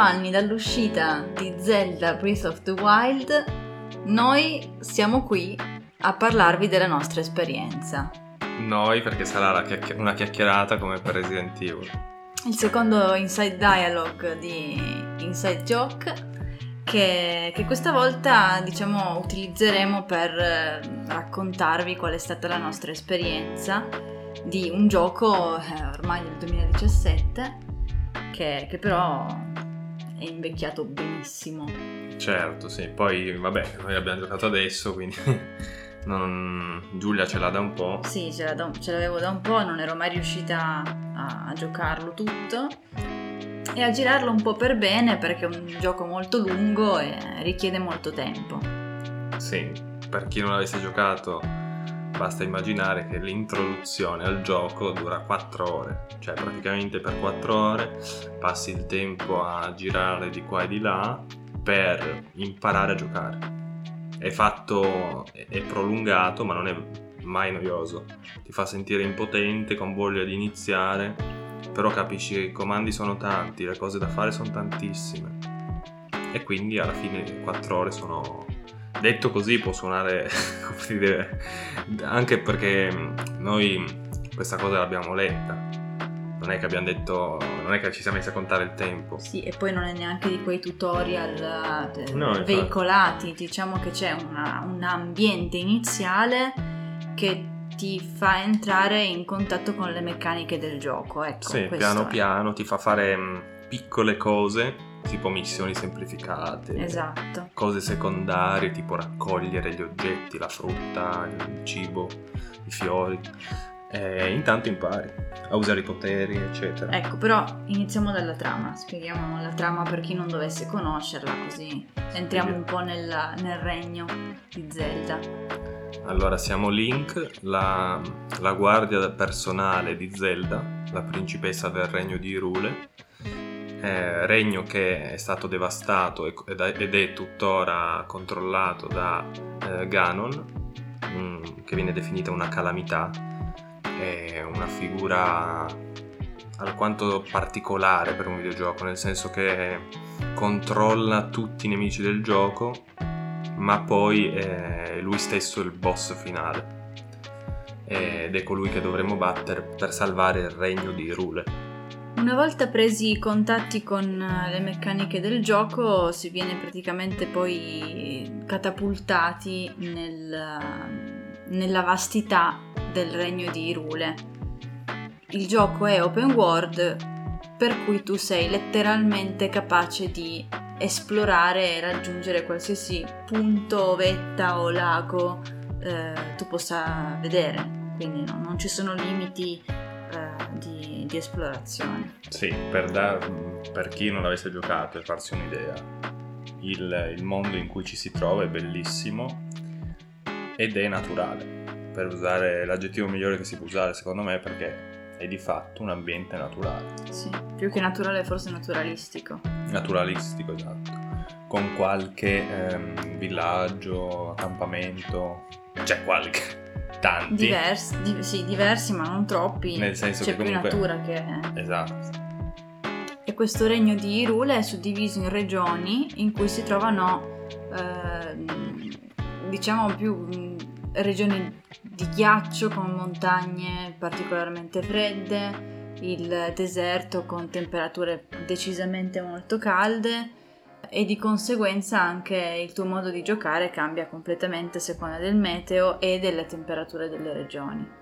anni dall'uscita di Zelda Breath of the Wild, noi siamo qui a parlarvi della nostra esperienza. Noi perché sarà chiacchier- una chiacchierata come per Resident Evil. Il secondo Inside Dialogue di Inside Joke che, che, questa volta diciamo utilizzeremo per eh, raccontarvi qual è stata la nostra esperienza di un gioco eh, ormai del 2017 che, che però è invecchiato benissimo. Certo, sì, poi vabbè, noi l'abbiamo giocato adesso, quindi non... Giulia ce l'ha da un po'. Sì, ce, da, ce l'avevo da un po', non ero mai riuscita a, a giocarlo tutto e a girarlo un po' per bene perché è un gioco molto lungo e richiede molto tempo. Sì, per chi non avesse giocato basta immaginare che l'introduzione al gioco dura 4 ore, cioè praticamente per 4 ore passi il tempo a girare di qua e di là per imparare a giocare. È fatto, è prolungato ma non è mai noioso, ti fa sentire impotente, con voglia di iniziare, però capisci che i comandi sono tanti, le cose da fare sono tantissime e quindi alla fine 4 ore sono detto così può suonare come dire, anche perché noi questa cosa l'abbiamo letta. Non è che abbiamo detto, non è che ci siamo messi a contare il tempo. Sì, e poi non è neanche di quei tutorial eh, no, veicolati, diciamo che c'è una, un ambiente iniziale che ti fa entrare in contatto con le meccaniche del gioco. Ecco, sì, piano è. piano ti fa fare piccole cose tipo missioni semplificate, esatto. cose secondarie tipo raccogliere gli oggetti, la frutta, il cibo, i fiori. E intanto impari a usare i poteri, eccetera. Ecco, però iniziamo dalla trama, spieghiamo la trama per chi non dovesse conoscerla, così entriamo un po' nel, nel regno di Zelda. Allora, siamo Link, la, la guardia personale di Zelda, la principessa del regno di Irule, eh, regno che è stato devastato ed è tuttora controllato da eh, Ganon, mm, che viene definita una calamità, è una figura alquanto particolare per un videogioco, nel senso che controlla tutti i nemici del gioco, ma poi è lui stesso il boss finale. Ed è colui che dovremo battere per salvare il regno di Rule. Una volta presi i contatti con eh, le meccaniche del gioco si viene praticamente poi catapultati nel, nella vastità del regno di Irule. Il gioco è open world per cui tu sei letteralmente capace di esplorare e raggiungere qualsiasi punto, vetta o lago eh, tu possa vedere, quindi no, non ci sono limiti eh, di, di, esplorazione. Sì, per, da, per, chi non avesse giocato e farsi un'idea, il, il mondo in cui ci si trova è bellissimo ed è naturale. Per usare l'aggettivo migliore che si può usare secondo me perché è di fatto un ambiente naturale. Sì, più che naturale forse naturalistico. Naturalistico, esatto. Con qualche ehm, villaggio, accampamento, c'è qualche tanti. Diversi, di, sì, diversi, ma non troppi. Nel senso C'è che comunque... più natura che... Esatto. E questo regno di Irule è suddiviso in regioni in cui si trovano, eh, diciamo, più regioni di ghiaccio con montagne particolarmente fredde, il deserto con temperature decisamente molto calde e di conseguenza anche il tuo modo di giocare cambia completamente a seconda del meteo e delle temperature delle regioni.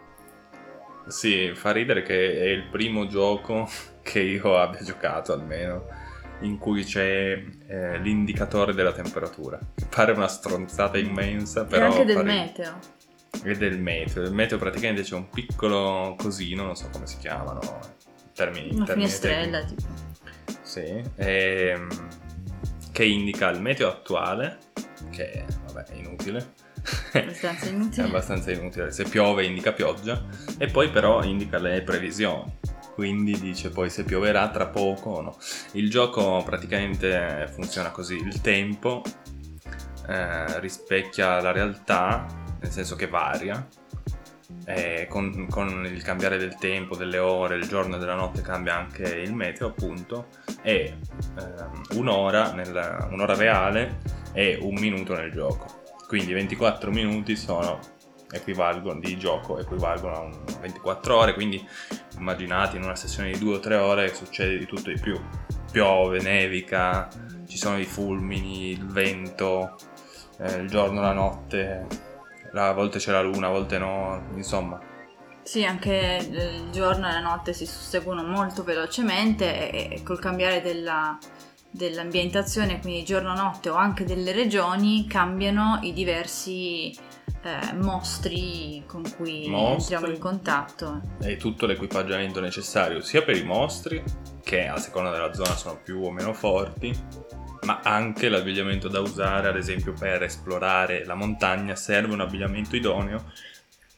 Sì, fa ridere che è il primo gioco che io abbia giocato almeno in cui c'è eh, l'indicatore della temperatura. Pare una stronzata immensa, però... E anche del meteo. E del meteo. Il meteo praticamente c'è un piccolo cosino, non so come si chiamano, termini... Una termini finestrella tecnici. tipo. Sì, e ehm, che indica il meteo attuale, che vabbè è inutile. Abbastanza inutile. è abbastanza inutile. Se piove indica pioggia e poi però indica le previsioni. Quindi dice poi se pioverà tra poco o no. Il gioco praticamente funziona così, il tempo eh, rispecchia la realtà, nel senso che varia, eh, con, con, il cambiare del tempo, delle ore, il giorno e della notte cambia anche il meteo appunto e ehm, un'ora, nel, un'ora reale e un minuto nel gioco. Quindi 24 minuti sono equivalgono di gioco equivalgono a 24 ore, quindi immaginate in una sessione di 2 o 3 ore succede di tutto e di più. Piove, nevica, ci sono i fulmini, il vento, eh, il giorno, la notte, a volte c'è la luna, a volte no, insomma. Sì, anche il giorno e la notte si susseguono molto velocemente e col cambiare della, dell'ambientazione, quindi giorno-notte o anche delle regioni, cambiano i diversi eh, mostri con cui mostri entriamo in contatto. E tutto l'equipaggiamento necessario, sia per i mostri, che a seconda della zona sono più o meno forti, ma anche l'abbigliamento da usare, ad esempio per esplorare la montagna serve un abbigliamento idoneo,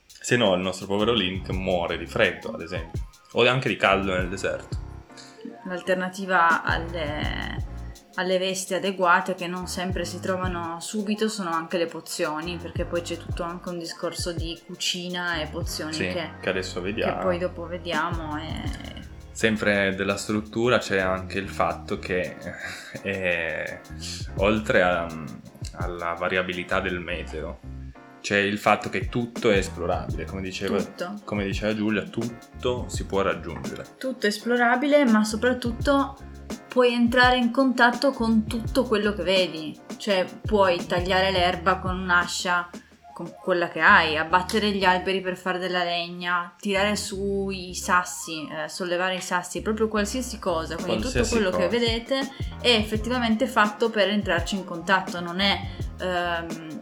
se no il nostro povero Link muore di freddo, ad esempio, o anche di caldo nel deserto. L'alternativa alle, alle vesti adeguate che non sempre si trovano subito sono anche le pozioni, perché poi c'è tutto anche un discorso di cucina e pozioni sì, che, che, adesso vediamo. Che poi dopo vediamo e Sempre della struttura c'è anche il fatto che eh, oltre a, alla variabilità del meteo c'è il fatto che tutto è esplorabile, come diceva, come diceva Giulia, tutto si può raggiungere. Tutto è esplorabile, ma soprattutto puoi entrare in contatto con tutto quello che vedi, cioè puoi tagliare l'erba con un'ascia con quella che hai, abbattere gli alberi per fare della legna, tirare su i sassi, eh, sollevare i sassi, proprio qualsiasi cosa, quindi qualsiasi tutto quello cosa. che vedete è effettivamente fatto per entrarci in contatto, non è ehm,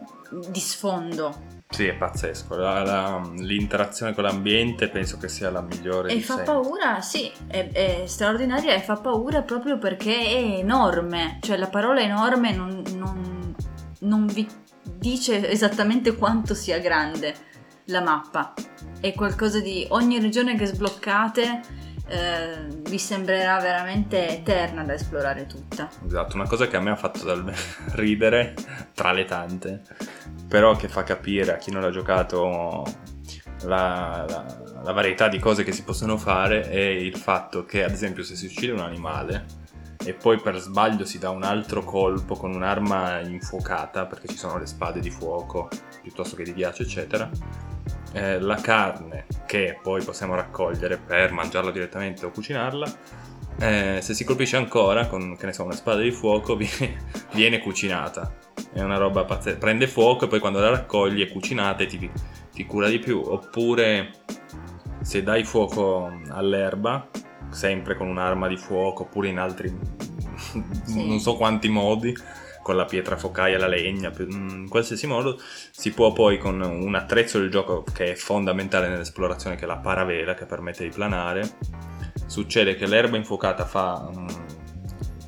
di sfondo. Sì, è pazzesco. La, la, l'interazione con l'ambiente penso che sia la migliore. E fa sempre. paura, sì, è, è, straordinaria e fa paura proprio perché è enorme. Cioè la parola enorme non, non, non vi dice esattamente quanto sia grande la mappa. È qualcosa di ogni regione che sbloccate eh, vi sembrerà veramente eterna da esplorare tutta. Esatto, una cosa che a me ha fatto ridere tra le tante, però che fa capire a chi non l'ha giocato la, la, la varietà di cose che si possono fare è il fatto che ad esempio se si uccide un animale e poi per sbaglio si dà un altro colpo con un'arma infuocata perché ci sono le spade di fuoco piuttosto che di ghiaccio eccetera. Eh, la carne che poi possiamo raccogliere per mangiarla direttamente o cucinarla. Eh, se si colpisce ancora con che ne so, una spada di fuoco viene, viene cucinata. È una roba pazzesca. Prende fuoco e poi quando la raccogli è cucinata e ti, ti cura di più. Oppure se dai fuoco all'erba sempre con un'arma di fuoco oppure in altri sì. non so quanti modi con la pietra focaia, la legna, in qualsiasi modo si può poi con un attrezzo del gioco che è fondamentale nell'esplorazione che è la paravela che permette di planare succede che l'erba infuocata fa,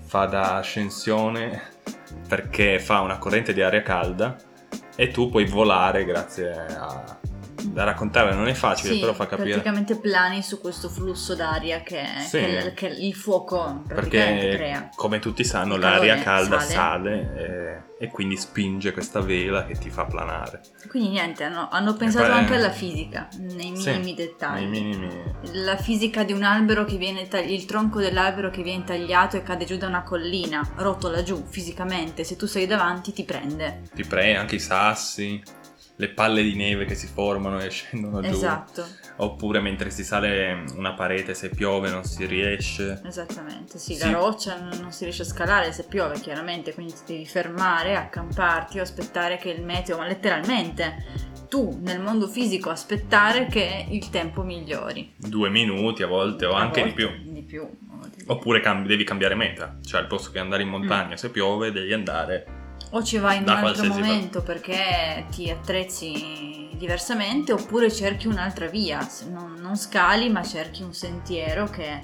fa da ascensione perché fa una corrente di aria calda e tu puoi volare grazie a, da raccontare non è facile, sì, però fa capire. Praticamente plani su questo flusso d'aria che, sì. che, che il fuoco Perché, crea. come tutti sanno, il l'aria calda sale, sale e, e, quindi spinge questa vela che ti fa planare. Quindi niente, hanno, hanno pensato poi, anche alla fisica, nei minimi sì, dettagli. Nei minimi... La fisica di un albero che viene tagliato, il tronco dell'albero che viene tagliato e cade giù da una collina, rotola giù fisicamente, se tu sei davanti ti prende. Ti prende anche i sassi le palle di neve che si formano e scendono giù. Esatto. Oppure mentre si sale una parete se piove non si riesce. Esattamente, sì, sì. la roccia non si riesce a scalare se piove chiaramente, quindi ti devi fermare, accamparti o aspettare che il meteo, ma letteralmente tu nel mondo fisico aspettare che il tempo migliori. Due minuti a volte o a anche volte, di più. Di più. Oppure cambi, devi cambiare meta, cioè al posto che andare in montagna mm. se piove devi andare o ci vai in un altro momento fa. perché ti attrezzi diversamente oppure cerchi un'altra via, non, non scali ma cerchi un sentiero che,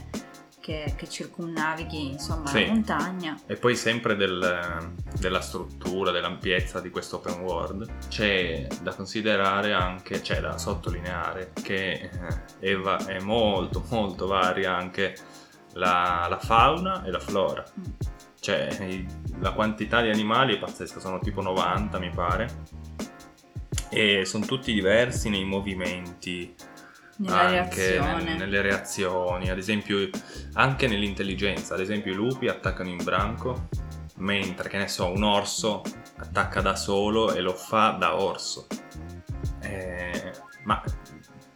che, che circumnavighi insomma sì. la montagna. E poi sempre del, della struttura, dell'ampiezza di questo open world c'è da considerare anche, c'è da sottolineare che è, va- è molto molto varia anche la, la fauna e la flora. Mm cioè la quantità di animali è pazzesca, sono tipo 90 mi pare. e sono tutti diversi nei movimenti, Nella anche reazione. nel- nelle reazioni, ad esempio anche nell'intelligenza, ad esempio i lupi attaccano in branco, mentre che ne so, un orso attacca da solo e lo fa da orso. Eh, ma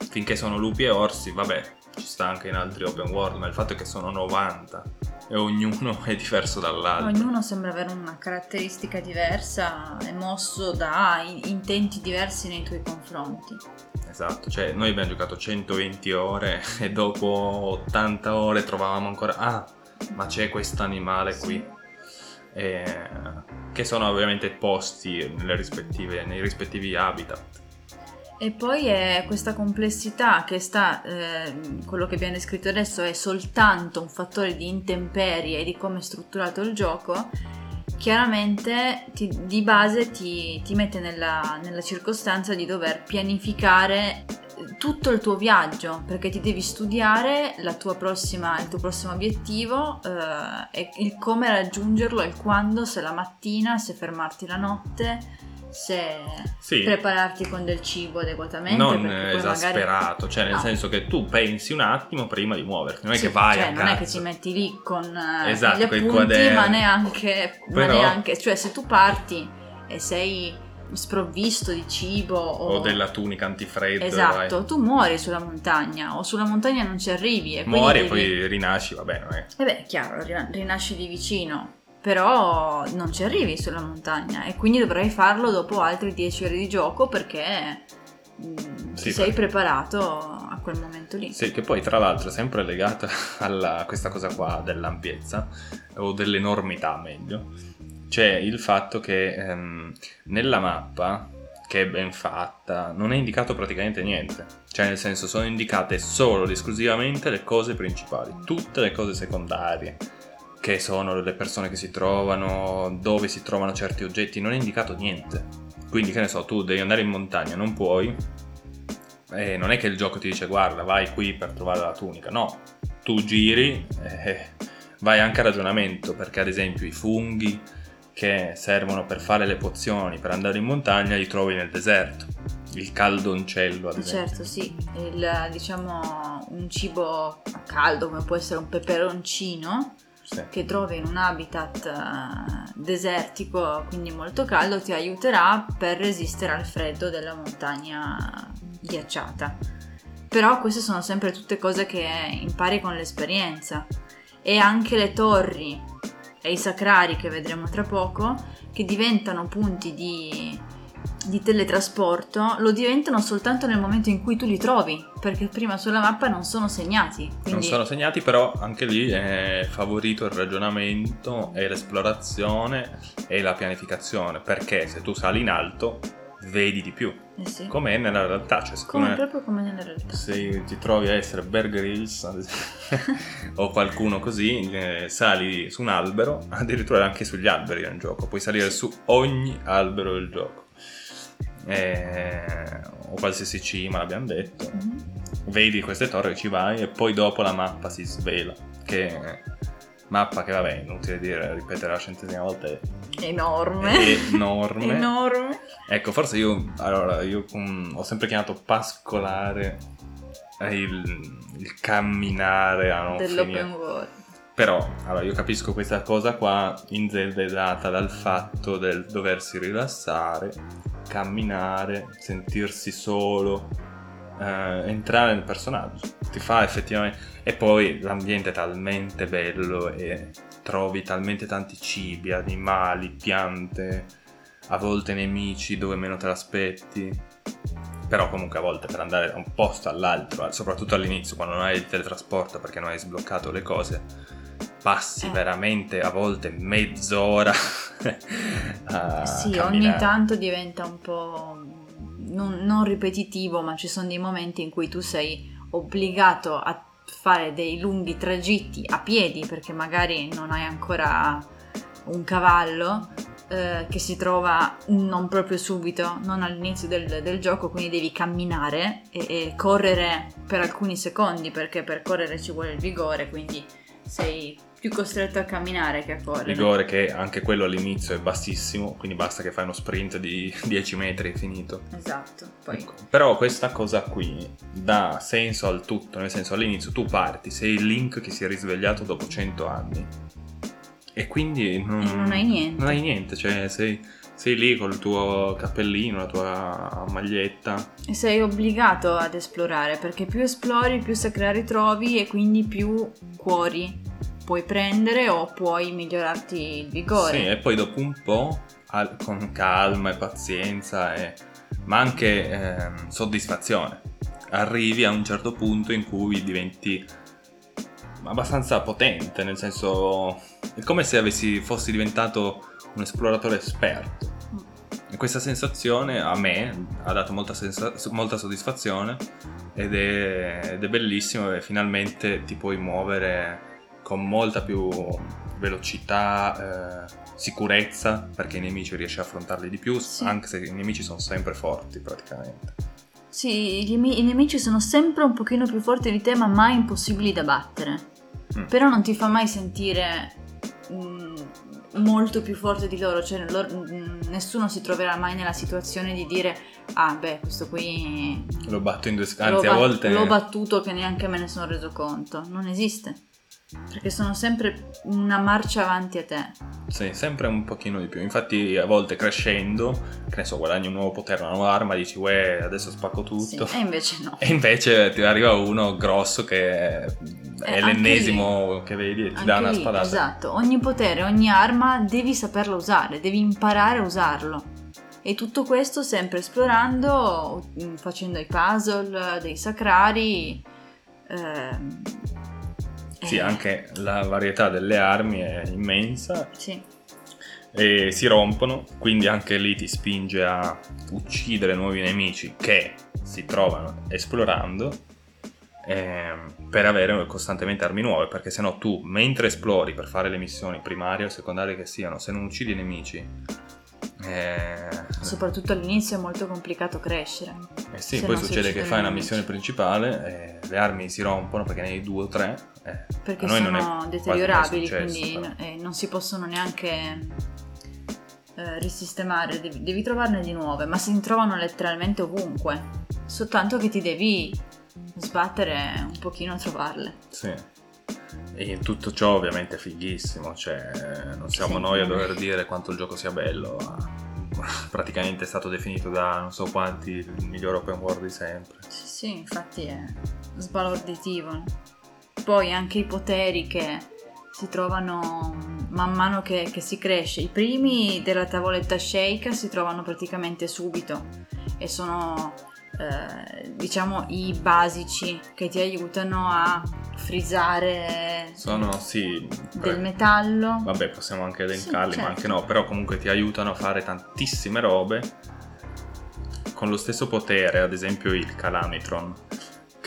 finché sono lupi e orsi, vabbè, ci sta anche in altri open world, ma il fatto è che sono 90 e ognuno è diverso dall'altro. Ognuno sembra avere una caratteristica diversa e mosso da in- intenti diversi nei tuoi confronti. Esatto, cioè noi abbiamo giocato 120 ore e dopo 80 ore trovavamo ancora, ah, ma c'è questo animale qui. Eh, che sono ovviamente posti nelle rispettive- nei rispettivi habitat. E poi è questa complessità che sta, eh, quello che abbiamo descritto adesso è soltanto un fattore di intemperie e di come è strutturato il gioco, chiaramente ti- di base ti, ti mette nella, nella circostanza di dover pianificare tutto il tuo viaggio perché ti devi studiare prossima- il tuo prossimo obiettivo eh, e il come raggiungerlo, il quando, se la mattina, se fermarti la notte, se Sì, prepararti con del cibo adeguatamente. non eh, poi magari- esasperato, cioè nel No. senso che tu pensi un attimo prima di muoverti, non è Sì, che vai cioè, a non è che ti metti lì con eh, Esatto, gli appunti, quaderni. ma neanche, ma Però- neanche- cioè se tu parti e sei sprovvisto di cibo o, O della tunica antifreddo, esatto, vai. tu muori sulla montagna o sulla montagna non ci arrivi e muori e devi- poi rinasci, vabbè, non è... E beh, chiaro, ri- rinasci di vicino, però non ci arrivi sulla montagna e quindi dovrai farlo dopo altre 10 ore di gioco perché mm, Sì, sei perché- preparato a quel momento lì. Sì, che poi tra l'altro è sempre legata alla- a questa cosa qua dell'ampiezza o dell'enormità meglio. C'è il fatto che ehm, nella mappa, che è ben fatta, non è indicato praticamente niente. Cioè nel senso sono indicate solo ed esclusivamente le cose principali, tutte le cose secondarie, che sono le persone che si trovano, dove si trovano certi oggetti, non è indicato niente. Quindi che ne so, tu devi andare in montagna, non puoi, e non è che il gioco ti dice guarda vai qui per trovare la tunica, no, tu giri e vai anche a ragionamento perché ad esempio i funghi che servono per fare le pozioni per andare in montagna li trovi nel deserto, il caldoncello ad esempio. Certo, sì, il, diciamo un cibo caldo come può essere un peperoncino Sì. che trovi in un habitat eh, desertico, quindi molto caldo, ti aiuterà per resistere al freddo della montagna ghiacciata. Però queste sono sempre tutte cose che impari con l'esperienza e anche le torri e i sacrari che vedremo tra poco, che diventano punti di, di teletrasporto, lo diventano soltanto nel momento in cui tu li trovi, perché prima sulla mappa non sono segnati. Non Quindi sono segnati, però anche lì è favorito il ragionamento e l'esplorazione e la pianificazione, perché se tu sali in alto vedi di più, eh sì, come è nella realtà, cioè come ne- proprio come nella realtà. se ti trovi a essere Bear Grylls o qualcuno così, eh, sali su un albero, addirittura anche sugli alberi nel gioco, puoi salire su ogni albero del gioco. Eh, o qualsiasi cima, l'abbiamo detto. Mhm. Vedi queste torri, ci vai e poi dopo la mappa si svela. Che mappa che vabbè, inutile dire, ripetere la centesima volta, è Enorme. enorme. Enorme. Ecco, forse io, allora, io mm, ho sempre chiamato pascolare il, il camminare a non Dell'open finire. world. Però, allora, io capisco questa cosa qua in Zelda è data dal fatto del doversi rilassare, camminare, sentirsi solo, eh, entrare nel personaggio. Ti fa effettivamente... E poi l'ambiente è talmente bello e trovi talmente tanti cibi, animali, piante, a volte nemici dove meno te l'aspetti. Però comunque a volte per andare da un posto all'altro, soprattutto all'inizio quando non hai il teletrasporto perché non hai sbloccato le cose, passi Eh. veramente a volte mezz'ora a sì, ogni camminare. tanto diventa un po' non, non ripetitivo, ma ci sono dei momenti in cui tu sei obbligato a fare dei lunghi tragitti a piedi perché magari non hai ancora un cavallo eh, che si trova non proprio subito, non all'inizio del, del gioco, quindi devi camminare e, e correre per alcuni secondi perché per correre ci vuole il vigore, quindi sei più costretto a camminare che a correre. Rigore che anche quello all'inizio è bassissimo, quindi basta che fai uno sprint di 10 metri e finito. Esatto. Poi... Ecco, Però questa cosa qui dà senso al tutto, nel senso all'inizio tu parti, sei il Link che si è risvegliato dopo 100 anni e quindi non, E non hai niente. Non hai niente, cioè sei, sei lì col tuo cappellino, la tua maglietta. E sei obbligato ad esplorare perché più esplori, più sacrari trovi e quindi più cuori puoi prendere o puoi migliorarti il vigore. Sì, e poi dopo un po', al- con calma e pazienza, e- ma anche ehm, soddisfazione, arrivi a un certo punto in cui diventi abbastanza potente, nel senso è come se avessi, fossi diventato un esploratore esperto. E questa sensazione a me ha dato molta, sensa- molta soddisfazione ed è, ed è bellissimo e finalmente ti puoi muovere con molta più velocità, eh, sicurezza, perché i nemici riesci a affrontarli di più, Sì. anche se i nemici sono sempre forti praticamente. Sì, gli i nemici sono sempre un pochino più forti di te, ma mai impossibili da battere. Mm. Però non ti fa mai sentire mm, molto più forte di loro, cioè loro- mm, nessuno si troverà mai nella situazione di dire ah beh, questo qui Lo batto in due l'ho, anzi a volte... l'ho battuto che neanche me ne sono reso conto. Non esiste. Perché sono sempre una marcia avanti a te. Sì, sempre un pochino di più. Infatti, a volte crescendo, che ne so, guadagni un nuovo potere, una nuova arma, dici, uè, adesso spacco Sì, tutto. E invece no. E invece ti arriva uno grosso che è Eh, l'ennesimo che vedi e ti dà una lì, spadata. Esatto, ogni potere, ogni arma devi saperla usare, devi imparare a usarlo. E tutto questo sempre esplorando, mm, facendo i puzzle, dei sacrari. ehm, Sì, eh, anche la varietà delle armi è immensa Sì, e si rompono, quindi anche lì ti spinge a uccidere nuovi nemici che si trovano esplorando ehm, per avere costantemente armi nuove, perché sennò tu mentre esplori per fare le missioni primarie o secondarie che siano, se non uccidi i nemici, eh, soprattutto all'inizio è molto complicato crescere. eh sì, se poi succede che fai una missione principale, e le armi si rompono perché ne hai due o tre. Eh, Perché sono deteriorabili, quindi però. eh, non si possono neanche eh, risistemare, devi, devi trovarne di nuove, ma si trovano letteralmente ovunque, soltanto che ti devi sbattere un pochino a trovarle. Sì. E in tutto ciò ovviamente è fighissimo, cioè non siamo Sì. noi a dover dire quanto il gioco sia bello, praticamente è stato definito da non so quanti il miglior open world di sempre. Sì, sì, infatti è sbalorditivo. Poi anche i poteri che si trovano man mano che, che si cresce. I primi della tavoletta shake si trovano praticamente subito e sono eh, diciamo i basici che ti aiutano a frizzare Sono sì, del metallo. vabbè possiamo anche Sì, elencarli, ma certo. anche no, però comunque ti aiutano a fare tantissime robe con lo stesso potere, ad esempio il Calamitron,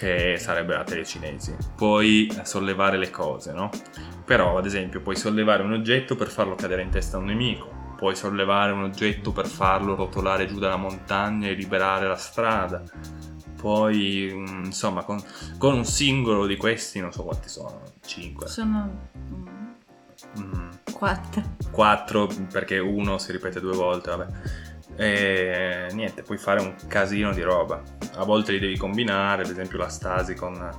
che sarebbe la telecinesi. Puoi sollevare le cose, no? Però, ad esempio, puoi sollevare un oggetto per farlo cadere in testa a un nemico, puoi sollevare un oggetto per farlo rotolare giù dalla montagna e liberare la strada. Poi, mm, insomma, con, con un singolo di questi, non so quanti sono, 5. Sono mm, quattro. 4 perché uno si ripete due volte, vabbè. E niente, puoi fare un casino di roba. A volte li devi combinare, ad esempio la stasi con,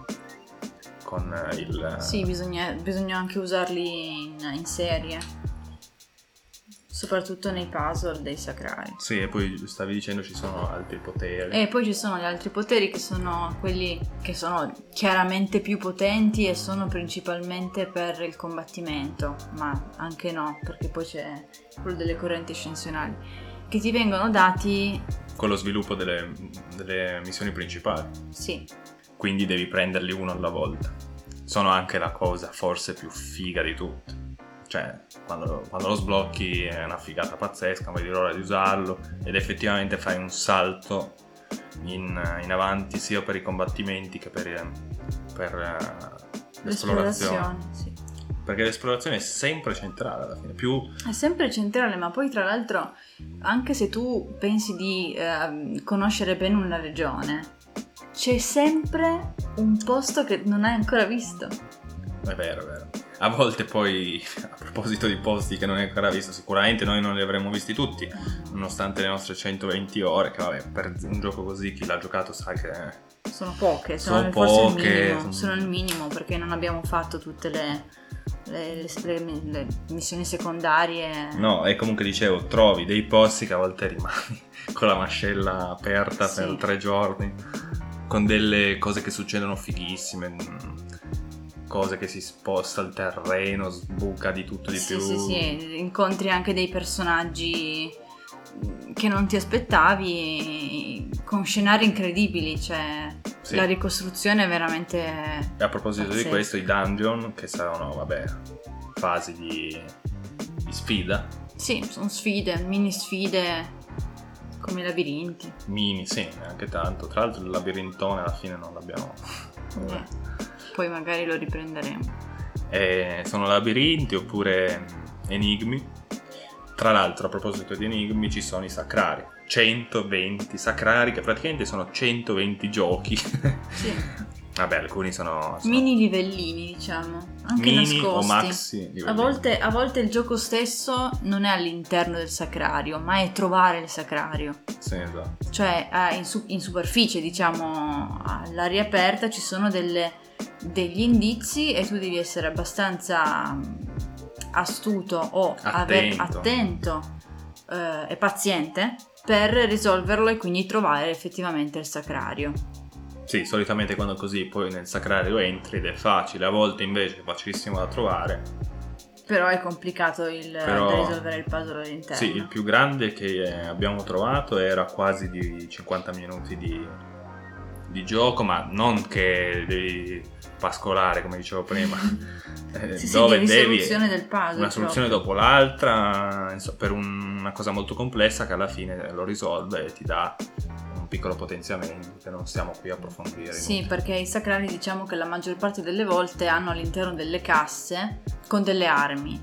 con il... Sì, bisogna, bisogna anche usarli in, in serie. Soprattutto nei puzzle dei sacrari. Sì, e poi stavi dicendo ci sono altri poteri. E poi ci sono gli altri poteri che sono quelli che sono chiaramente più potenti e sono principalmente per il combattimento, ma anche no, perché poi c'è quello delle correnti ascensionali, che ti vengono dati, Con lo sviluppo delle, delle missioni principali. sì, Quindi devi prenderli uno alla volta. Sono anche la cosa forse più figa di tutte. Cioè, quando, quando lo sblocchi è una figata pazzesca, non vedi l'ora di usarlo ed effettivamente fai un salto in, in avanti sia per i combattimenti che per, per eh, l'esplorazione. l'esplorazione, sì. Perché l'esplorazione è sempre centrale alla fine. Più È sempre centrale, ma poi tra l'altro, anche se tu pensi di ehm, conoscere bene una regione, c'è sempre un posto che non hai ancora visto. è vero, è vero. a volte poi, a proposito di posti che non hai ancora visto, sicuramente noi non li avremmo visti tutti, nonostante le nostre 120 ore, che vabbè, per un gioco così chi l'ha giocato sa che... Sono poche, sono, Sono poche, il minimo, sono- sono il minimo perché non abbiamo fatto tutte le, le- le- le- missioni secondarie. No, e comunque dicevo, trovi dei posti che a volte rimani con la mascella aperta Sì. per tre giorni, con delle cose che succedono fighissime, mm, cose che si sposta il terreno, sbuca di tutto di sì, più. sì, sì, incontri anche dei personaggi che non ti aspettavi con scenari incredibili, cioè Sì. la ricostruzione è veramente... E a proposito di Pazzesco. questo, i dungeon, che sono, vabbè, fasi di, di sfida, Sì, sono sfide, mini sfide come i labirinti. mini, sì, neanche tanto. Tra l'altro il labirintone alla fine non l'abbiamo... Eh, Poi magari lo riprenderemo. Eh, sono labirinti oppure enigmi. Tra l'altro, a proposito di enigmi, ci sono i sacrari. 120 sacrari, che praticamente sono 120 giochi. Sì. Vabbè, alcuni sono, sono Mini livellini, diciamo, anche mini o nascosti. maxi. A volte, a volte il gioco stesso non è all'interno del sacrario, ma è trovare il sacrario. Sì, esatto. Cioè eh, in, su- in superficie, diciamo, all'aria aperta ci sono delle- degli indizi e tu devi essere abbastanza mm, astuto o aver- Attento. attento eh, e paziente per risolverlo e quindi trovare effettivamente il sacrario. Sì, solitamente quando così poi nel sacrario entri ed è facile, a volte invece è facilissimo da trovare. Però è complicato il, Però- risolvere il puzzle all'interno. Sì, il più grande che abbiamo trovato era quasi di 50 minuti di, di gioco, ma non che devi pascolare, come dicevo prima, eh, Sì, sì, dove di devi risoluzione del puzzle. una soluzione proprio. dopo l'altra, inso- per un- una cosa molto complessa che alla fine lo risolve e ti dà un piccolo potenziamento che non stiamo qui a approfondire. Sì, perché i sacrari diciamo che la maggior parte delle volte hanno all'interno delle casse con delle armi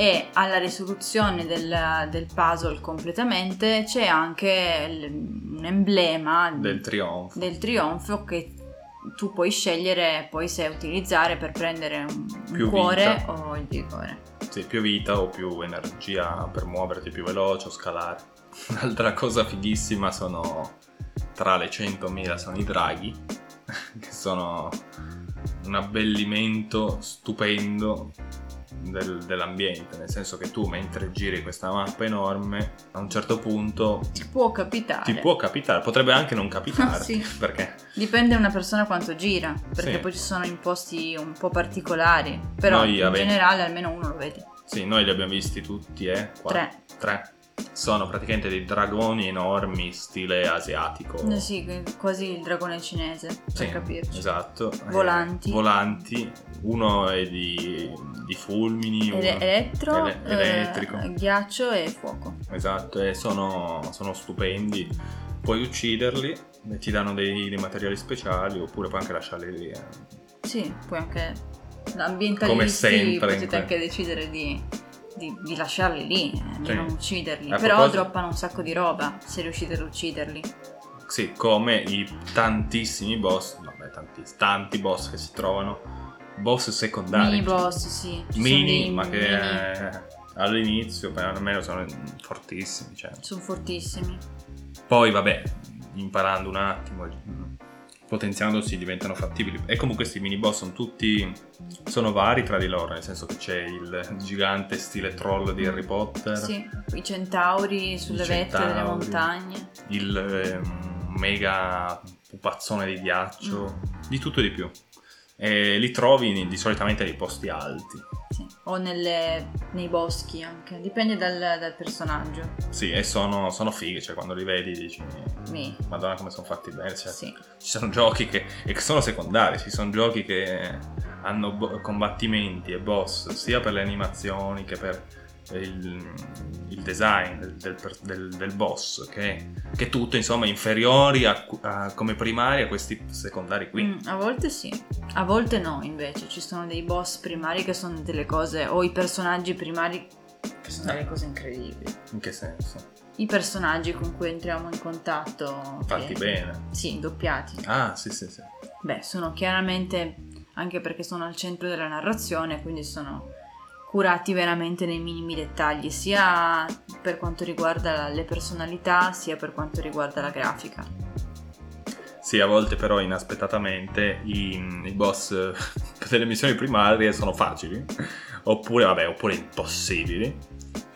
e alla risoluzione del, del puzzle completamente c'è anche l- un emblema Del trionfo. del trionfo che tu puoi scegliere poi se utilizzare per prendere un, un cuore vita. o il vigore. Sì, più vita o più energia per muoverti più veloce o scalare. Un'altra cosa fighissima sono tra le 100.000 sono i draghi, che sono un abbellimento stupendo del- dell'ambiente, nel senso che tu mentre giri questa mappa enorme, a un certo punto Ti può capitare. ti può capitare, potrebbe anche non capitarti, Sì. perché Dipende da una persona quanto gira, perché Sì. poi ci sono imposti un po' particolari, però Noi in ave- generale almeno uno lo vedi. sì, noi li abbiamo visti tutti, eh? qua- Tre. Tre. Sono praticamente dei dragoni enormi, stile asiatico. Eh sì, quasi il dragone cinese, per Sì, capirci. Esatto. Volanti. Eh, volanti. Uno è di, di fulmini. Ele- uno- elettro, ele- eh, elettrico. ghiaccio e fuoco. Esatto, e sono, sono stupendi. Puoi ucciderli ti danno dei, dei materiali speciali oppure puoi anche lasciarli lì. eh. Sì, poi anche l'ambientalisti Come sempre, potete anche decidere di, di- di lasciarli lì, eh, di Sì. non ucciderli. A Però proposito- droppano un sacco di roba se riuscite ad ucciderli. Sì, come i tantissimi boss, vabbè, tanti, tanti boss che si trovano. Boss secondari. Mini boss, sì. Ci Mini, ma che mini- eh, all'inizio per almeno sono fortissimi. Cioè. Sono fortissimi. Poi, vabbè, imparando un attimo, potenziandosi diventano fattibili. E comunque questi mini boss sono tutti. sono vari tra di loro, nel senso che c'è il gigante stile troll di Harry Potter, Sì, i centauri sulle vette delle montagne. il ehm, mega pupazzone di ghiaccio, di tutto e di più. E li trovi di solitamente nei posti alti. Sì. O nelle- nei boschi anche, dipende dal, dal personaggio. Sì, e sono, sono fighi, cioè quando li vedi dici. Sì. Madonna come sono fatti bene. Cioè, Sì. Ci sono giochi che, e che sono secondari, ci sono giochi che hanno bo- combattimenti e boss sia per le animazioni che per il, il design del, del del- del boss, che, che tutto insomma inferiori a, a- come primari a questi secondari qui. Mm, a volte sì, a volte no invece. Ci sono dei boss primari che sono delle cose, o i personaggi primari che sono delle cose incredibili. In che senso? I personaggi con cui entriamo in contatto. Fatti che- bene. Sì, doppiati. Ah, sì, sì, sì. Beh, sono chiaramente anche perché sono al centro della narrazione, quindi sono curati veramente nei minimi dettagli, sia per quanto riguarda le personalità, sia per quanto riguarda la grafica. Sì, a volte però inaspettatamente i, i boss delle missioni primarie sono facili, oppure, vabbè, oppure impossibili.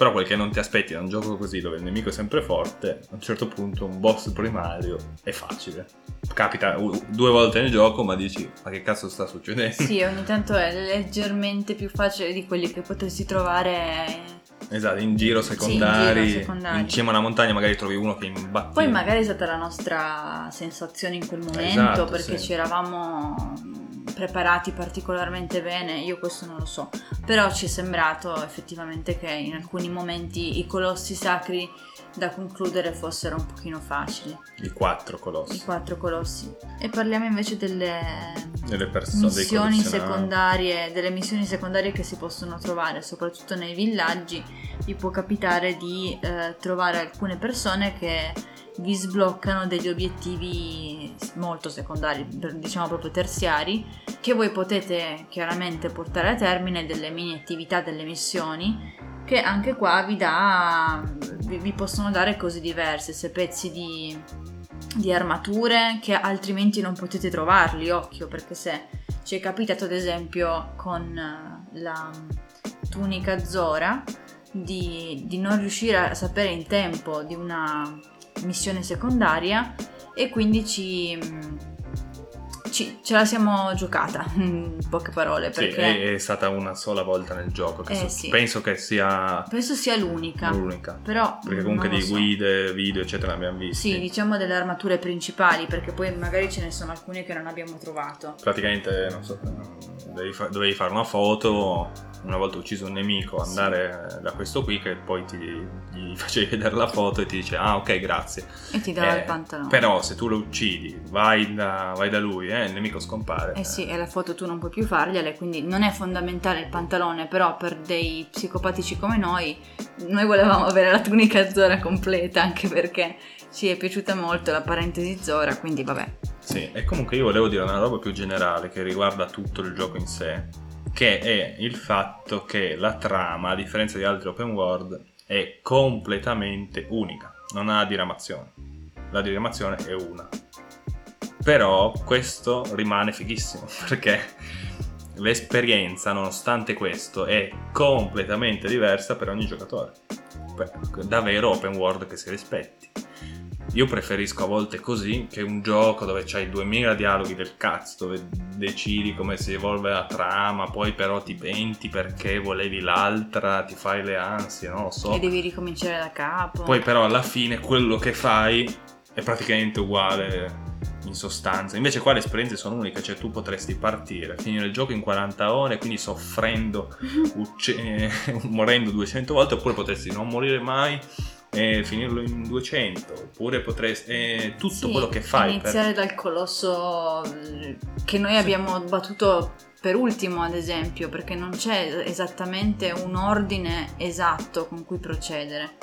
Però quel che non ti aspetti da un gioco così dove il nemico è sempre forte, a un certo punto un boss primario è facile. Capita due volte nel gioco, ma dici, ma che cazzo sta succedendo? Sì, ogni tanto è leggermente più facile di quelli che potresti trovare Esatto, in giro secondari, sì, in, giro in cima a una montagna magari trovi uno che imbatte. Poi magari è stata la nostra sensazione in quel momento Esatto, perché sì. ci eravamo preparati particolarmente bene, io questo non lo so, però ci è sembrato effettivamente che in alcuni momenti i colossi sacri da concludere fossero un pochino facili, I quattro colossi. i quattro colossi. E parliamo invece delle Delle persone, dei missioni secondarie, delle missioni secondarie che si possono trovare, soprattutto nei villaggi, vi può capitare di eh, trovare alcune persone che vi sbloccano degli obiettivi molto secondari, diciamo proprio terziari, che voi potete chiaramente portare a termine delle mini attività delle missioni che anche qua vi dà vi, possono dare cose diverse, se pezzi di di armature che altrimenti non potete trovarli, occhio, perché se ci è capitato ad esempio con la tunica Zora di, di non riuscire a sapere in tempo di una missione secondaria e quindi ci, ci- ce la siamo giocata, in poche parole, Sì, perché è, è stata una sola volta nel gioco. Che Eh, so- sì. Penso che sia penso sia l'unica. l'unica. Però Perché comunque di so. guide, video, eccetera, ne abbiamo visti. Sì, diciamo delle armature principali, perché poi magari ce ne sono alcune che non abbiamo trovato. Praticamente, non so, devi fa- dovevi fare una foto, una volta ucciso un nemico, Sì. andare da questo qui che poi ti, gli facevi vedere la foto e ti dice ah ok grazie. E ti dava Eh, il pantalone. Però se tu lo uccidi, vai da, vai da lui, eh, il nemico scompare. Eh sì, e la foto tu non puoi più fargliele, quindi non è fondamentale il pantalone, però per dei psicopatici come noi, noi volevamo avere la tunica Zora completa, anche perché ci è piaciuta molto la parentesi Zora, quindi vabbè. Sì, e comunque io volevo dire una roba più generale che riguarda tutto il gioco in sé, che è il fatto che la trama, a differenza di altri open world, è completamente unica, non ha diramazione. La diramazione è una. Però questo rimane fighissimo, perché l'esperienza, nonostante questo, è completamente diversa per ogni giocatore. Davvero open world che si rispetti. Io preferisco a volte così che un gioco dove c'hai 2000 dialoghi del cazzo, dove decidi come si evolve la trama, poi però ti penti perché volevi l'altra, ti fai le ansie, non lo so. E devi ricominciare da capo. Poi però alla fine quello che fai è praticamente uguale in sostanza. Invece qua le esperienze sono uniche, cioè tu potresti partire, finire il gioco in 40 ore, quindi soffrendo, ucce- morendo 200 volte, oppure potresti non morire mai e finirlo in 200, oppure potresti... eh, tutto Sì, quello che fai per... Iniziare dal colosso eh, che noi abbiamo battuto per ultimo, ad esempio, perché non c'è esattamente un ordine esatto con cui procedere.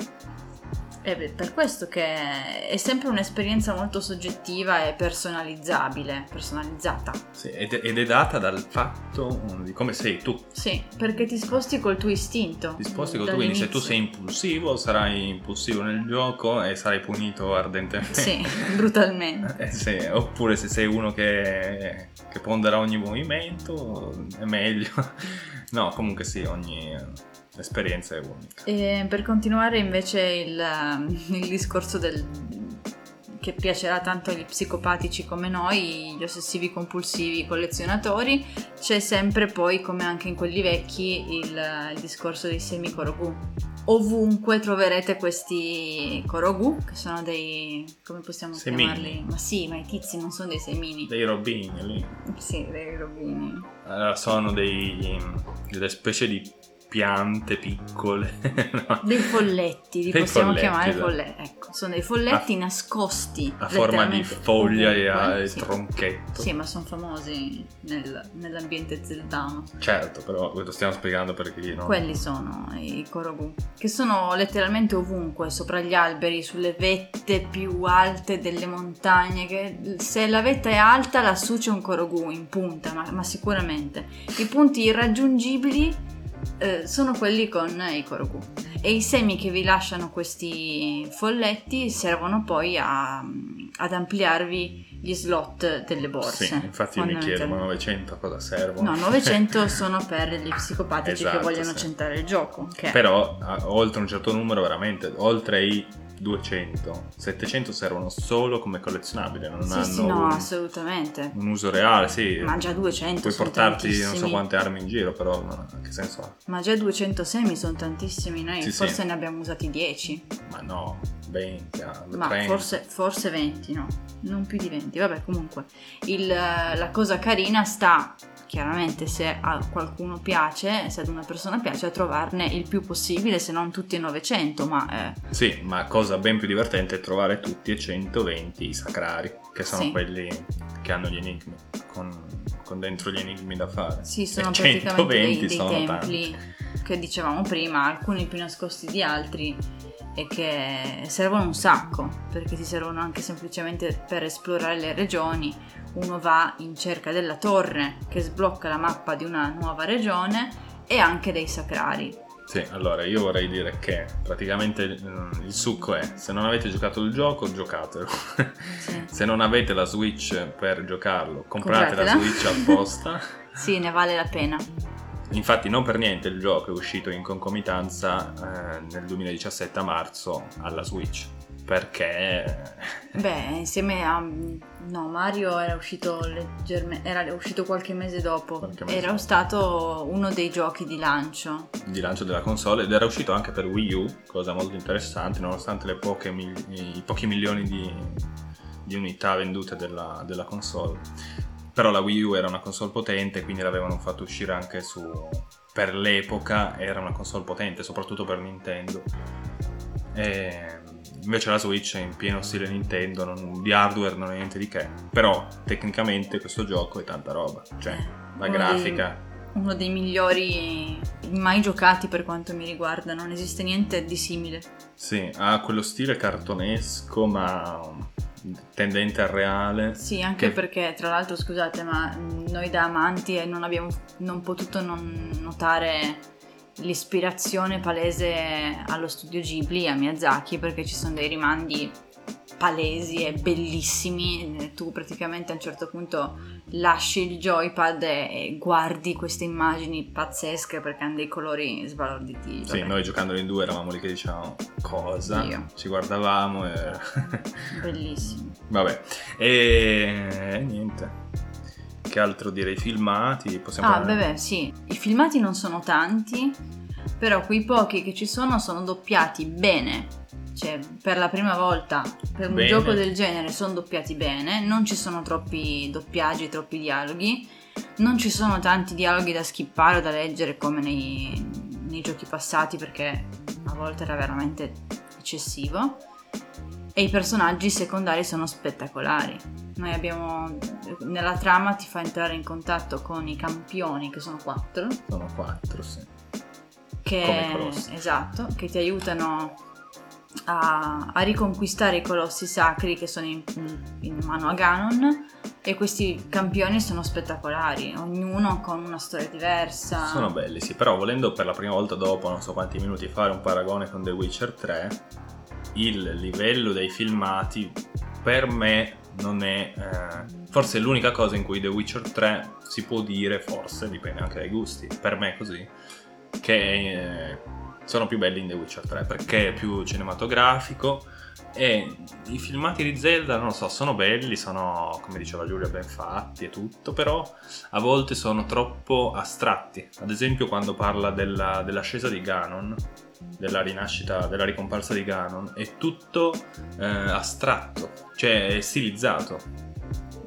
È per questo che è sempre un'esperienza molto soggettiva e personalizzabile, personalizzata. Sì, ed, ed è data dal fatto di come sei tu. Sì, perché ti sposti col tuo istinto. Ti sposti con tu, quindi se tu sei impulsivo, sarai impulsivo nel gioco e sarai punito ardentemente. Sì, brutalmente. Eh, sì, oppure se sei uno che, che pondera ogni movimento è meglio. No, comunque sì, ogni esperienza è unica. E per continuare invece il, il discorso del, che piacerà tanto agli psicopatici come noi, gli ossessivi compulsivi, i collezionatori, c'è sempre poi, come anche in quelli vecchi, il, il discorso dei semi Korogu. Ovunque troverete questi Korogu, che sono dei... come possiamo Semini. chiamarli? Ma sì, ma i tizi non sono dei semini. Dei robini lì. Sì, dei robini. Allora, sono dei, delle specie di piante piccole. no. Dei folletti, li dei possiamo folletti, chiamare folletti. Ecco, sono dei folletti a, nascosti. A forma di foglia e a sì. tronchetto. Sì, ma sono famosi nel, nell'ambiente zeldano. Certo, però lo stiamo spiegando per chi non... Quelli sono i korogu, che sono letteralmente ovunque, sopra gli alberi, sulle vette più alte delle montagne, che se la vetta è alta lassù c'è un korogu in punta, ma, ma sicuramente. I punti irraggiungibili eh, sono quelli con i Koroku. E i semi che vi lasciano questi folletti servono poi a, ad ampliarvi gli slot delle borse. Sì, infatti mi chiedo, ma 900 a cosa servono? No, 900 sono per gli psicopatici esatto, che vogliono sì. centrare il gioco. Che... Però, oltre un certo numero, veramente, oltre i 200, 700 servono solo come collezionabile, non sì, hanno sì, no, un, assolutamente. un uso reale, sì. Ma già 200 Puoi portarti tantissimi. non so quante armi in giro, però no, che senso ha? Ma già 200 semi sono tantissimi, noi sì, forse sì. ne abbiamo usati 10. Ma no, 20, ah, Ma forse, forse, 20, no, non più di 20. Vabbè, comunque, il, la cosa carina sta chiaramente se a qualcuno piace, se ad una persona piace, a trovarne il più possibile, se non tutti e 900, ma... Eh... Sì, ma cosa ben più divertente è trovare tutti e 120 i sacrari, che sono sì. quelli che hanno gli enigmi, con, con, dentro gli enigmi da fare. Sì, sono e praticamente dei, dei templi tanti. che dicevamo prima, alcuni più nascosti di altri e che servono un sacco perché ti servono anche semplicemente per esplorare le regioni uno va in cerca della torre che sblocca la mappa di una nuova regione e anche dei sacrari. Sì, allora io vorrei dire che praticamente mm, il succo è se non avete giocato il gioco giocatelo, sì. se non avete la Switch per giocarlo comprate Compratela. la Switch apposta. sì, ne vale la pena. Infatti non per niente il gioco è uscito in concomitanza eh, nel 2017 a marzo alla Switch perché... Beh, insieme a... No, Mario era uscito leggermente... era uscito qualche mese dopo. Qualche mese. Era stato uno dei giochi di lancio. Di lancio della console ed era uscito anche per Wii U, cosa molto interessante, nonostante le poche i pochi milioni di, di unità vendute della, della console. Però la Wii U era una console potente, quindi l'avevano fatto uscire anche su... Per l'epoca era una console potente, soprattutto per Nintendo. E Invece la Switch è in pieno stile Nintendo, non, di hardware non è niente di che. Però tecnicamente questo gioco è tanta roba. Cioè, la uno grafica. Dei, uno dei migliori mai giocati per quanto mi riguarda, non esiste niente di simile. Sì, ha quello stile cartonesco, ma tendente al reale. Sì, anche che... perché, tra l'altro, scusate, ma noi da amanti non abbiamo non potuto non notare l'ispirazione palese allo studio Ghibli, a Miyazaki, perché ci sono dei rimandi palesi e bellissimi. Tu praticamente a un certo punto lasci il joypad e guardi queste immagini pazzesche perché hanno dei colori sbalorditi. Sì, noi giocando in due eravamo lì che dicevamo cosa, Io. ci guardavamo e... Bellissimo. Vabbè, e niente che altro dire? I filmati? Possiamo ah, beh, sì. I filmati non sono tanti, però quei pochi che ci sono sono doppiati bene. Cioè, per la prima volta per un bene. gioco del genere sono doppiati bene, non ci sono troppi doppiaggi, troppi dialoghi, non ci sono tanti dialoghi da skippare o da leggere come nei, nei giochi passati perché a volte era veramente eccessivo e i personaggi secondari sono spettacolari. Noi abbiamo nella trama ti fa entrare in contatto con i campioni che sono quattro. Sono quattro, sì. Che, esatto, che ti aiutano a, a, riconquistare i colossi sacri che sono in, in, mano a Ganon e questi campioni sono spettacolari, ognuno con una storia diversa. Sono belli, sì, però volendo per la prima volta dopo non so quanti minuti fare un paragone con The Witcher 3, il livello dei filmati per me non è eh, forse è l'unica cosa in cui The Witcher 3 si può dire forse dipende anche dai gusti. Per me è così che eh, sono più belli in The Witcher 3 perché è più cinematografico e i filmati di Zelda non lo so sono belli sono come diceva Giulia ben fatti e tutto però a volte sono troppo astratti. Ad esempio quando parla della, dell'ascesa di Ganon della rinascita, della ricomparsa di Ganon, è tutto eh, astratto, cioè stilizzato.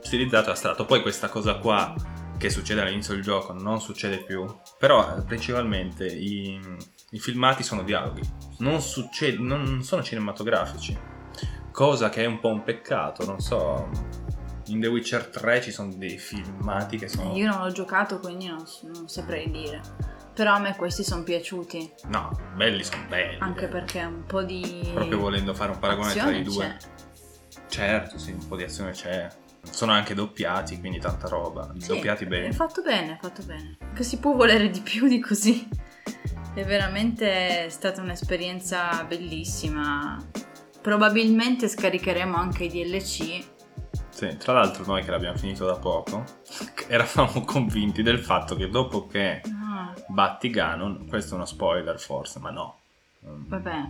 Stilizzato e astratto. Poi questa cosa qua che succede all'inizio del gioco non succede più, però eh, principalmente i, i filmati sono dialoghi, non, succede, non sono cinematografici, cosa che è un po' un peccato, non so. In The Witcher 3 ci sono dei filmati che sono... Io non l'ho giocato quindi non, non saprei dire. Però a me questi sono piaciuti. No, belli sono belli. Anche perché un po' di... Proprio volendo fare un paragone tra i due. c'è. Certo, sì, un po' di azione c'è. Sono anche doppiati, quindi tanta roba. Sì, doppiati bene. È fatto bene, è fatto bene. Che si può volere di più di così. È veramente stata un'esperienza bellissima. Probabilmente scaricheremo anche i DLC. Sì, tra l'altro noi che l'abbiamo finito da poco, eravamo convinti del fatto che dopo che Ah, batti Ganon, questo è uno spoiler forse, ma no. Mm, vabbè,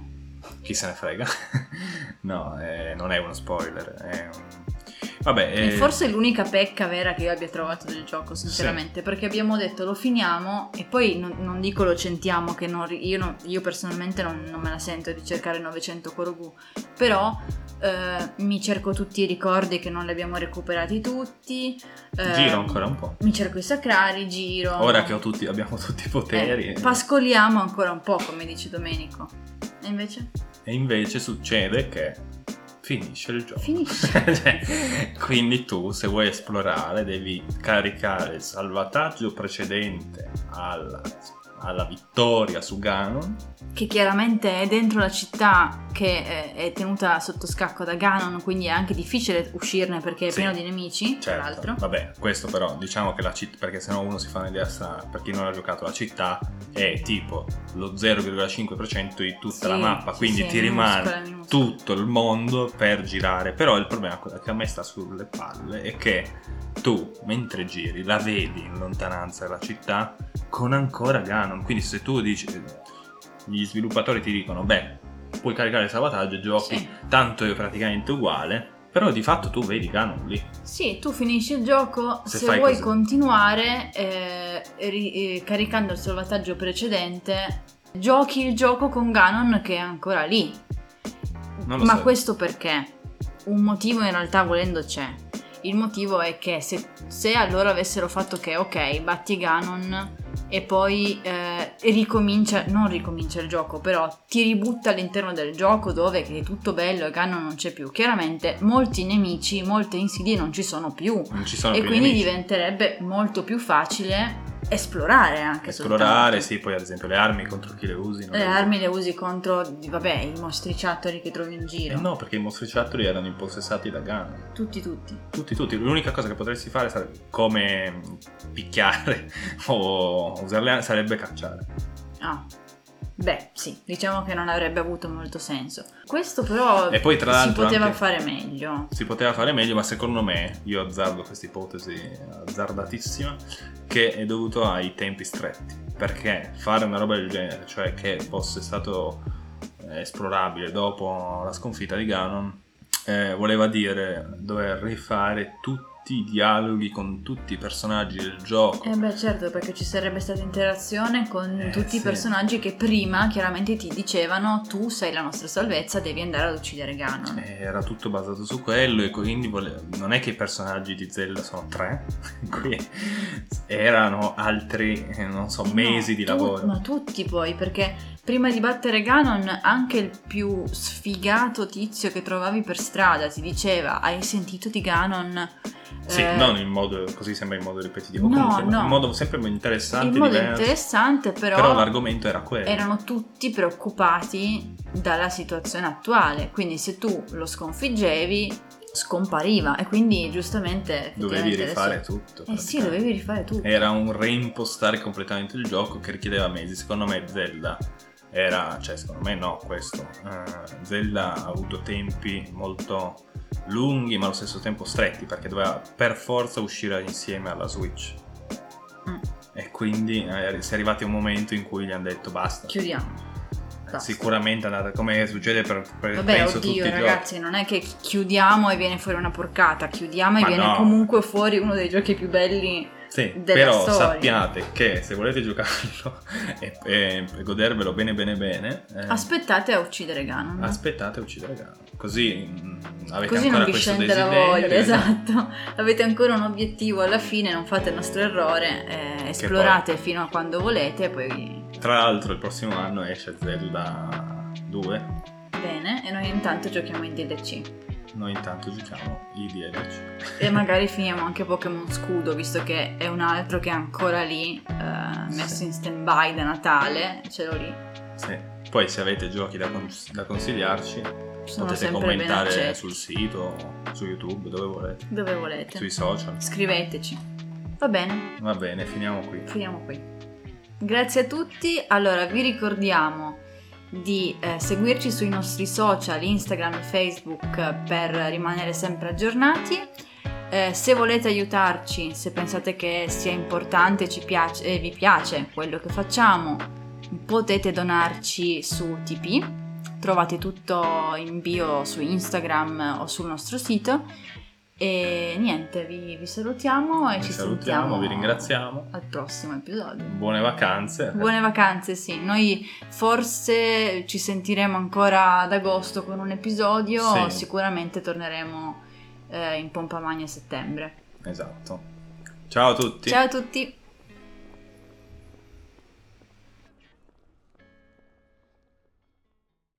Chi se ne frega? no, eh, non è uno spoiler, è un... Vabbè, E eh, forse è l'unica pecca vera che io abbia trovato del gioco, sinceramente, perché abbiamo detto lo finiamo e poi non, non dico lo centiamo, che non io, non- io personalmente non, non me la sento di cercare 900 Korogu, però eh, mi cerco tutti i ricordi che non li abbiamo recuperati tutti. eh, giro ancora un po'. Mi cerco i sacrari, giro. Ora che ho tutti- abbiamo tutti i poteri. Eh, pascoliamo ancora un po', come dice Domenico. E invece? E invece succede che finisce il gioco. Finisce. Cioè, quindi tu, se vuoi esplorare, devi caricare il salvataggio precedente alla, alla vittoria su Ganon. Che chiaramente è dentro la città che eh, è tenuta sotto scacco da Ganon, quindi è anche difficile uscirne perché è Sì. pieno di nemici, tra Certo, l'altro. vabbè, questo però diciamo che la città, perché sennò uno si fa un'idea strana, per chi non ha giocato la città è tipo lo 0,5% di tutta la Sì, mappa, sì, quindi sì, ti minuscola, rimane minuscola. tutto il mondo per girare, però il problema che a me sta sulle palle è che tu mentre giri la vedi in lontananza la città con ancora Ganon, quindi se tu dici gli sviluppatori ti dicono beh puoi caricare il salvataggio giochi Sì. tanto è praticamente uguale però di fatto tu vedi Ganon lì Sì, tu finisci il gioco, Se se, vuoi così. continuare eh, ri- eh, caricando il salvataggio precedente, giochi il gioco con Ganon che è ancora lì. Ma so questo perché? Un motivo in realtà volendo c'è. Il motivo è che se, se allora avessero fatto che ok, batti Ganon e poi eh, ricomincia, non ricomincia il gioco, però ti ributta all'interno del gioco dove è tutto bello e Ganon non c'è più. Chiaramente molti nemici, molte insidie non ci sono più ci sono e più quindi nemici. diventerebbe molto più facile esplorare anche esplorare soltanto. sì poi ad esempio le armi contro chi le usi Le usi. armi le usi contro, vabbè, i mostriciattoli che trovi in giro. Eh no perché i mostriciattoli erano impossessati da Ganon Tutti, tutti. tutti tutti l'unica cosa che potresti fare sarebbe come picchiare o usarle sarebbe cacciare Ah. Beh, sì, diciamo che non avrebbe avuto molto senso. Questo però E poi, tra si poteva fare meglio. si poteva fare meglio, ma secondo me, io azzardo questa ipotesi azzardatissima, che è dovuto ai tempi stretti. Perché fare una roba del genere, cioè che fosse stato eh, esplorabile dopo la sconfitta di Ganon, eh, voleva dire dover rifare tutti i dialoghi con tutti i personaggi del gioco. Eh beh, certo, perché ci sarebbe stata interazione con Eh, tutti i sì. personaggi che prima chiaramente ti dicevano tu sei la nostra salvezza, devi andare ad uccidere Ganon. Eh, Era tutto basato su quello e quindi vole- non è che i personaggi di Zelda sono tre, qui erano altri, eh, non so, mesi No, di tu- lavoro. Ma tutti poi, perché prima di battere Ganon anche il più sfigato tizio che trovavi per strada ti diceva hai sentito di Ganon? Sì, Eh, non in modo così sembra in modo ripetitivo, No, comunque no. in modo sempre interessante, in modo diverso. interessante, però, Però l'argomento era quello. erano tutti preoccupati dalla situazione attuale. Quindi se tu lo sconfiggevi, scompariva e quindi giustamente Dovevi rifare adesso- tutto. Eh sì, dovevi rifare tutto. Era un reimpostare completamente il gioco che richiedeva mesi. Secondo me Zelda era, cioè secondo me no questo. eh, Zelda ha avuto tempi molto lunghi ma allo stesso tempo stretti perché doveva per forza uscire insieme alla Switch. Mm. E quindi eh, si è arrivati a un momento in cui gli hanno detto basta. Chiudiamo. Eh, Sicuramente è andata come succede per, per Vabbè, penso tutti oddio, i ragazzi, non è che chiudiamo e viene fuori una porcata, chiudiamo e Ma viene no. comunque fuori uno dei giochi più belli. Sì, però storia. sappiate che se volete giocarlo e, e- e godervelo bene bene bene, eh, Aspettate a uccidere Ganon. aspettate a uccidere Ganon. Così mm, avete Così ancora non vi scende la voglia, esatto. Avete ancora un obiettivo alla fine, non fate il nostro errore, eh, esplorate fino a quando volete, poi Tra l'altro il prossimo anno esce Zelda 2, bene, e noi intanto giochiamo in DLC. Noi intanto giochiamo i DLC. E magari finiamo anche Pokémon Scudo, visto che è un altro che è ancora lì, eh, messo Sì. in stand-by da Natale, ce l'ho lì. Sì. Poi se avete giochi da, cons- da consigliarci Sono potete commentare sul sito, su YouTube, dove volete, Dove volete. sui social. Scriveteci. Va bene, Va bene, finiamo qui. finiamo qui. Grazie a tutti. Allora, vi ricordiamo di eh, seguirci sui nostri social, Instagram e Facebook, per rimanere sempre aggiornati. Eh, se volete aiutarci, se pensate che sia importante piace, e vi piace quello che facciamo, potete donarci su TP. Trovate tutto in bio su Instagram o sul nostro sito. E niente, vi, vi salutiamo e Vi ci salutiamo, sentiamo vi ringraziamo. al prossimo episodio. Buone vacanze. Buone vacanze, sì. Noi forse ci sentiremo ancora ad agosto con un episodio, Sì. sicuramente torneremo eh, in pompa magna a settembre. Esatto. Ciao a tutti. Ciao a tutti!